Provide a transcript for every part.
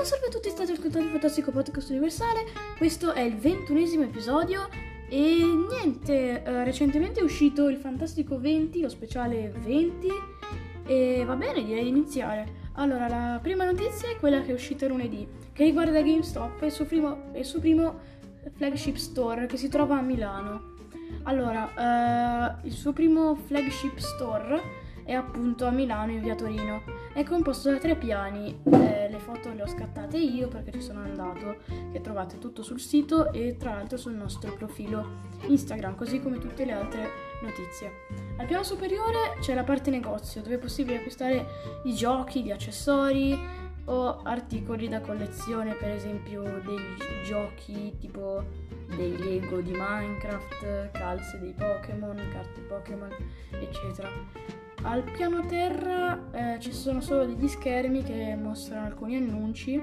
Buon salve a tutti, state ascoltando il Fantastico Podcast Universale. Questo è il ventunesimo episodio e niente, eh, recentemente è uscito il Fantastico 20, lo speciale 20 e va bene, direi di iniziare. Allora, la prima notizia è quella che è uscita lunedì, che riguarda GameStop e il suo primo, il suo primo flagship store che si trova a Milano. Allora, eh, il suo primo flagship store è appunto a Milano in via Torino. È composto da tre piani, eh, le foto le ho scattate io perché ci sono andato, che trovate tutto sul sito e tra l'altro sul nostro profilo Instagram, così come tutte le altre notizie. Al piano superiore c'è la parte negozio, dove è possibile acquistare i giochi, gli accessori o articoli da collezione, per esempio dei giochi tipo dei Lego di Minecraft, calze dei Pokémon, carte Pokémon, eccetera. Al piano terra eh, ci sono solo degli schermi che mostrano alcuni annunci,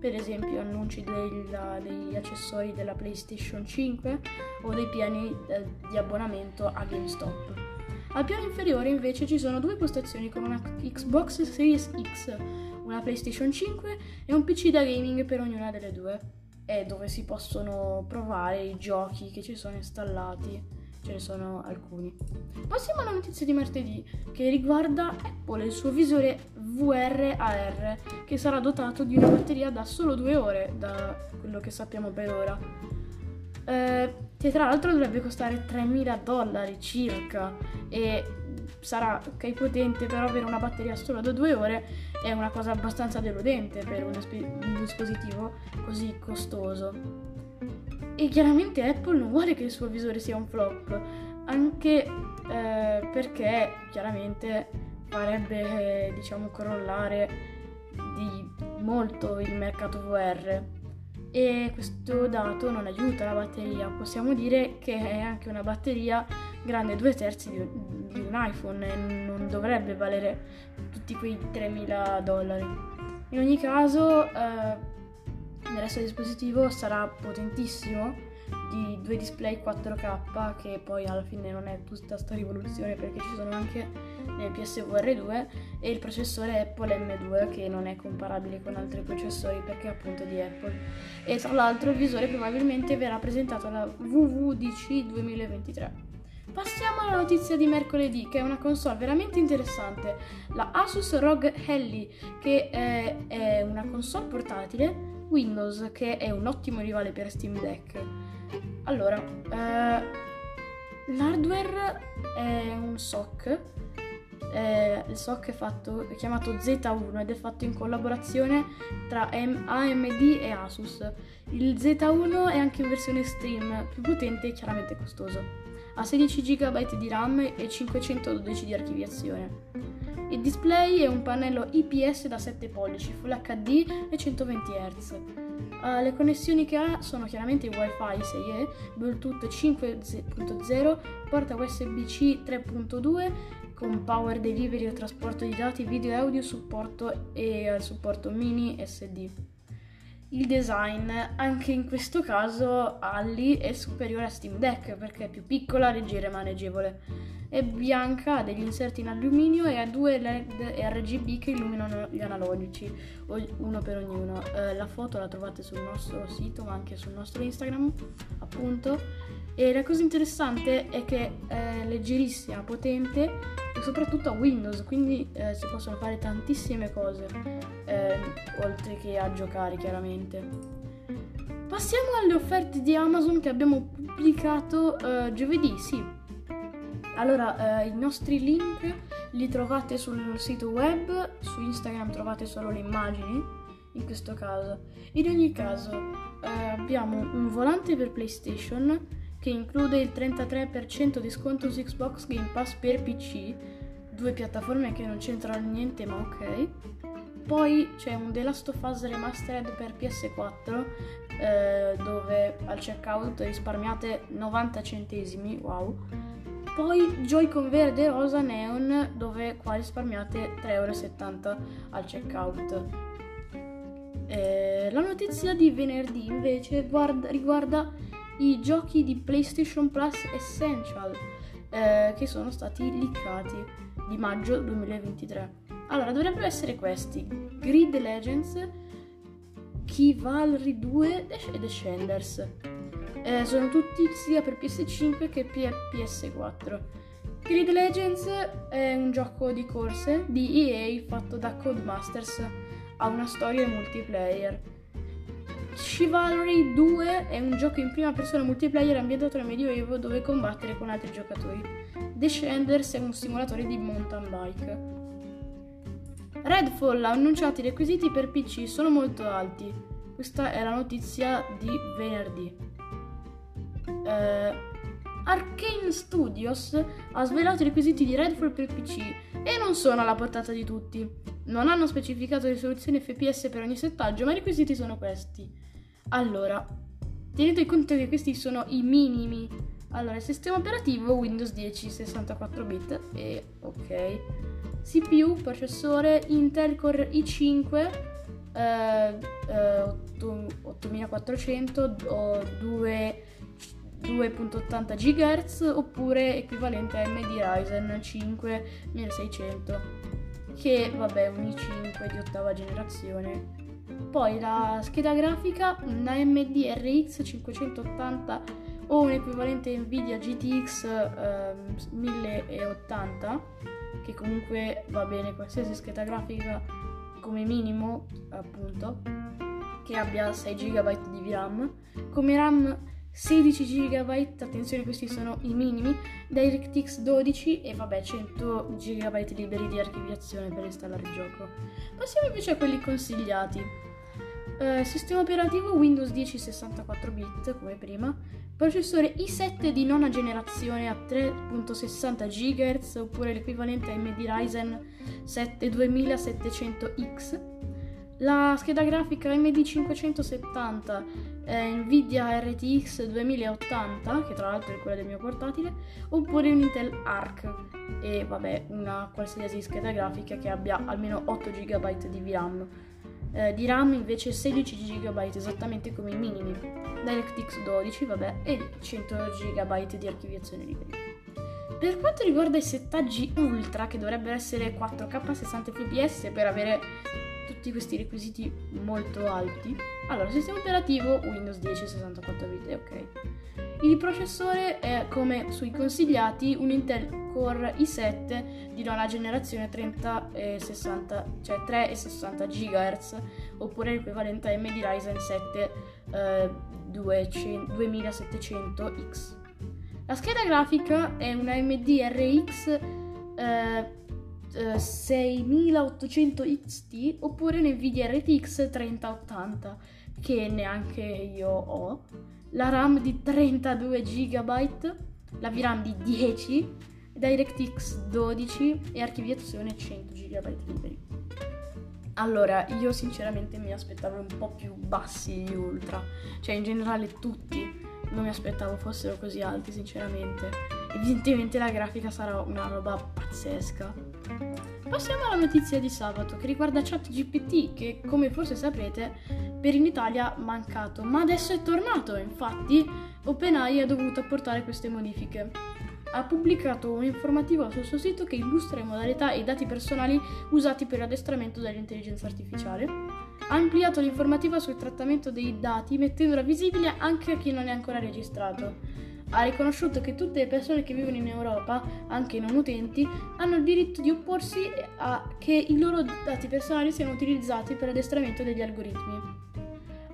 per esempio annunci della, degli accessori della PlayStation 5 o dei piani eh, di abbonamento a GameStop. Al piano inferiore invece ci sono due postazioni con una Xbox Series X, una PlayStation 5 e un PC da gaming per ognuna delle due, e dove si possono provare i giochi che ci sono installati ce ne sono alcuni. Passiamo alla notizia di martedì che riguarda Apple e il suo visore VR AR che sarà dotato di una batteria da solo due ore, da quello che sappiamo per ora. Eh, che tra l'altro dovrebbe costare 3.000 dollari circa e sarà ok potente, però avere una batteria solo da due ore è una cosa abbastanza deludente per un, un dispositivo così costoso. E chiaramente Apple non vuole che il suo visore sia un flop, anche eh, perché chiaramente farebbe, eh, diciamo, crollare di molto il mercato VR. E questo dato non aiuta la batteria, possiamo dire che è anche una batteria grande due terzi di, di un iPhone e non dovrebbe valere tutti quei 3.000 dollari. In ogni caso, eh, nel resto del dispositivo sarà potentissimo di due display 4K che poi alla fine non è tutta sta rivoluzione perché ci sono anche nel PSVR 2 e il processore Apple M2 che non è comparabile con altri processori perché è appunto di Apple. E tra l'altro il visore probabilmente verrà presentato alla WWDC 2023 Passiamo alla notizia di mercoledì, che è una console veramente interessante, la Asus ROG Helly, che è, è una console portatile Windows, che è un ottimo rivale per Steam Deck. Allora, eh, l'hardware è un SOC. Eh, il SOC è, fatto, è chiamato Z1 ed è fatto in collaborazione tra AMD e Asus. Il Z1 è anche in versione stream, più potente e chiaramente costoso. Ha 16 GB di RAM e 512 di archiviazione. Il display è un pannello IPS da 7 pollici, Full HD e 120 Hz. Uh, le connessioni che ha sono chiaramente Wi-Fi 6E, Bluetooth 5.0, porta USB-C 3.2 con power delivery e trasporto di dati, video e audio supporto e uh, supporto mini SD. Il design, anche in questo caso, Ali è superiore a Steam Deck perché è più piccola, leggera e maneggevole è bianca, ha degli inserti in alluminio e ha due LED RGB che illuminano gli analogici, uno per ognuno. Eh, la foto la trovate sul nostro sito, ma anche sul nostro Instagram, appunto. E la cosa interessante è che è leggerissima, potente e soprattutto ha Windows, quindi eh, si possono fare tantissime cose, eh, oltre che a giocare chiaramente. Passiamo alle offerte di Amazon che abbiamo pubblicato eh, giovedì, sì, allora, eh, i nostri link li trovate sul sito web, su Instagram trovate solo le immagini, in questo caso. In ogni caso, eh, abbiamo un volante per PlayStation che include il 33% di sconto su Xbox Game Pass per PC, due piattaforme che non c'entrano niente ma ok. Poi c'è un The Last of Us Remastered per PS4 eh, dove al checkout risparmiate 90 centesimi, wow poi Joy-Con verde, rosa, neon, dove qua risparmiate 3,70€ al checkout. Eh, la notizia di venerdì invece guarda, riguarda i giochi di PlayStation Plus Essential eh, che sono stati leakati di maggio 2023. Allora, dovrebbero essere questi: Grid Legends, Chivalry 2 e Descenders. Eh, sono tutti sia per PS5 che per PS4. Grid Legends è un gioco di corse di EA fatto da Codemasters, ha una storia multiplayer. Chivalry 2 è un gioco in prima persona multiplayer ambientato nel Medioevo dove combattere con altri giocatori. Descenders è un simulatore di mountain bike. Redfall ha annunciato i requisiti per PC sono molto alti. Questa è la notizia di venerdì eh, Arkane Studios ha svelato i requisiti di Redfall per PC e non sono alla portata di tutti. Non hanno specificato risoluzioni FPS per ogni settaggio, ma i requisiti sono questi. Allora, tenete conto che questi sono i minimi. Allora, sistema operativo Windows 10 64 bit e ok. CPU, processore Intel Core i5 eh, eh, 8400 o 2 2.80 GHz oppure equivalente a AMD Ryzen 5 1600 che vabbè un i5 di ottava generazione. Poi la scheda grafica un AMD RX 580 o un equivalente Nvidia GTX eh, 1080 che comunque va bene qualsiasi scheda grafica come minimo appunto che abbia 6 GB di VRAM come RAM 16 GB, attenzione questi sono i minimi, DirectX 12 e vabbè 100 GB liberi di archiviazione per installare il gioco. Passiamo invece a quelli consigliati. Eh, sistema operativo Windows 10 64 bit come prima, processore i7 di nona generazione a 3.60 GHz oppure l'equivalente AMD Ryzen 7 2700X la scheda grafica AMD 570 eh, Nvidia RTX 2080, che tra l'altro è quella del mio portatile, oppure un Intel Arc e vabbè una qualsiasi scheda grafica che abbia almeno 8 GB di VRAM. Eh, di RAM invece 16 GB esattamente come i minimi, DirectX 12 vabbè e 100 GB di archiviazione liberi. Per quanto riguarda i settaggi ultra, che dovrebbero essere 4K 60 fps per avere tutti questi requisiti molto alti. Allora, sistema operativo Windows 10 64 bit, ok. Il processore è come sui consigliati un Intel Core i7 di nona generazione 30 e 60, cioè 3 e 60 GHz, oppure l'equivalente AMD Ryzen 7 eh, 2700X. La scheda grafica è un AMD RX eh, 6800 XT oppure Nvidia RTX 3080 che neanche io ho, la RAM di 32 GB, la VRAM di 10, DirectX 12 e archiviazione 100 GB liberi. Allora, io sinceramente mi aspettavo un po' più bassi gli ultra, cioè in generale tutti non mi aspettavo fossero così alti sinceramente. Evidentemente la grafica sarà una roba pazzesca. Passiamo alla notizia di sabato che riguarda ChatGPT che come forse saprete per in Italia mancato, ma adesso è tornato, infatti OpenAI ha dovuto apportare queste modifiche. Ha pubblicato un'informativa sul suo sito che illustra le modalità e i dati personali usati per l'addestramento dell'intelligenza artificiale. Ha ampliato l'informativa sul trattamento dei dati mettendola visibile anche a chi non è ancora registrato ha riconosciuto che tutte le persone che vivono in Europa, anche i non utenti, hanno il diritto di opporsi a che i loro dati personali siano utilizzati per l'addestramento degli algoritmi.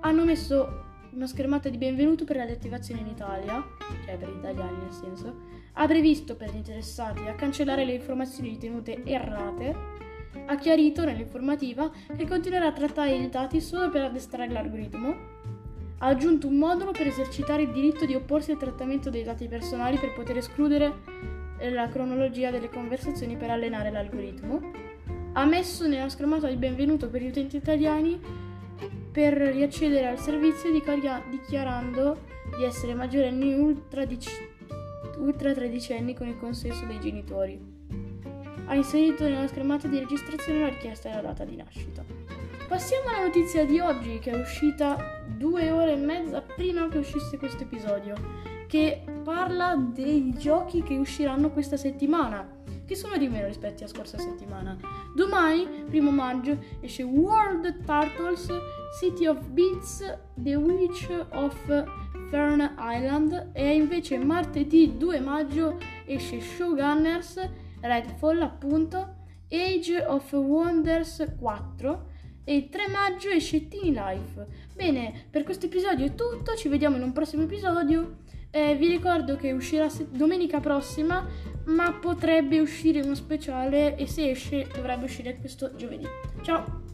Hanno messo una schermata di benvenuto per la deattivazione in Italia, cioè per gli italiani nel senso, ha previsto per gli interessati a cancellare le informazioni ritenute errate, ha chiarito nell'informativa che continuerà a trattare i dati solo per addestrare l'algoritmo ha aggiunto un modulo per esercitare il diritto di opporsi al trattamento dei dati personali per poter escludere eh, la cronologia delle conversazioni per allenare l'algoritmo. Ha messo nella schermata di benvenuto per gli utenti italiani per riaccedere al servizio dichiarando di essere maggiorenni ultra, ultra tredicenni con il consenso dei genitori. Ha inserito nella schermata di registrazione la richiesta della data di nascita. Passiamo alla notizia di oggi che è uscita due ore e mezza prima che uscisse questo episodio, che parla dei giochi che usciranno questa settimana. che sono di meno rispetto alla scorsa settimana. Domani, primo maggio, esce World Turtles, City of Beats, The Witch of Fern Island e invece martedì 2 maggio esce Showgunners, Redfall appunto, Age of Wonders 4 e il 3 maggio esce Teeny Life. Bene, per questo episodio è tutto, ci vediamo in un prossimo episodio. Eh, vi ricordo che uscirà domenica prossima, ma potrebbe uscire uno speciale e se esce dovrebbe uscire questo giovedì. Ciao!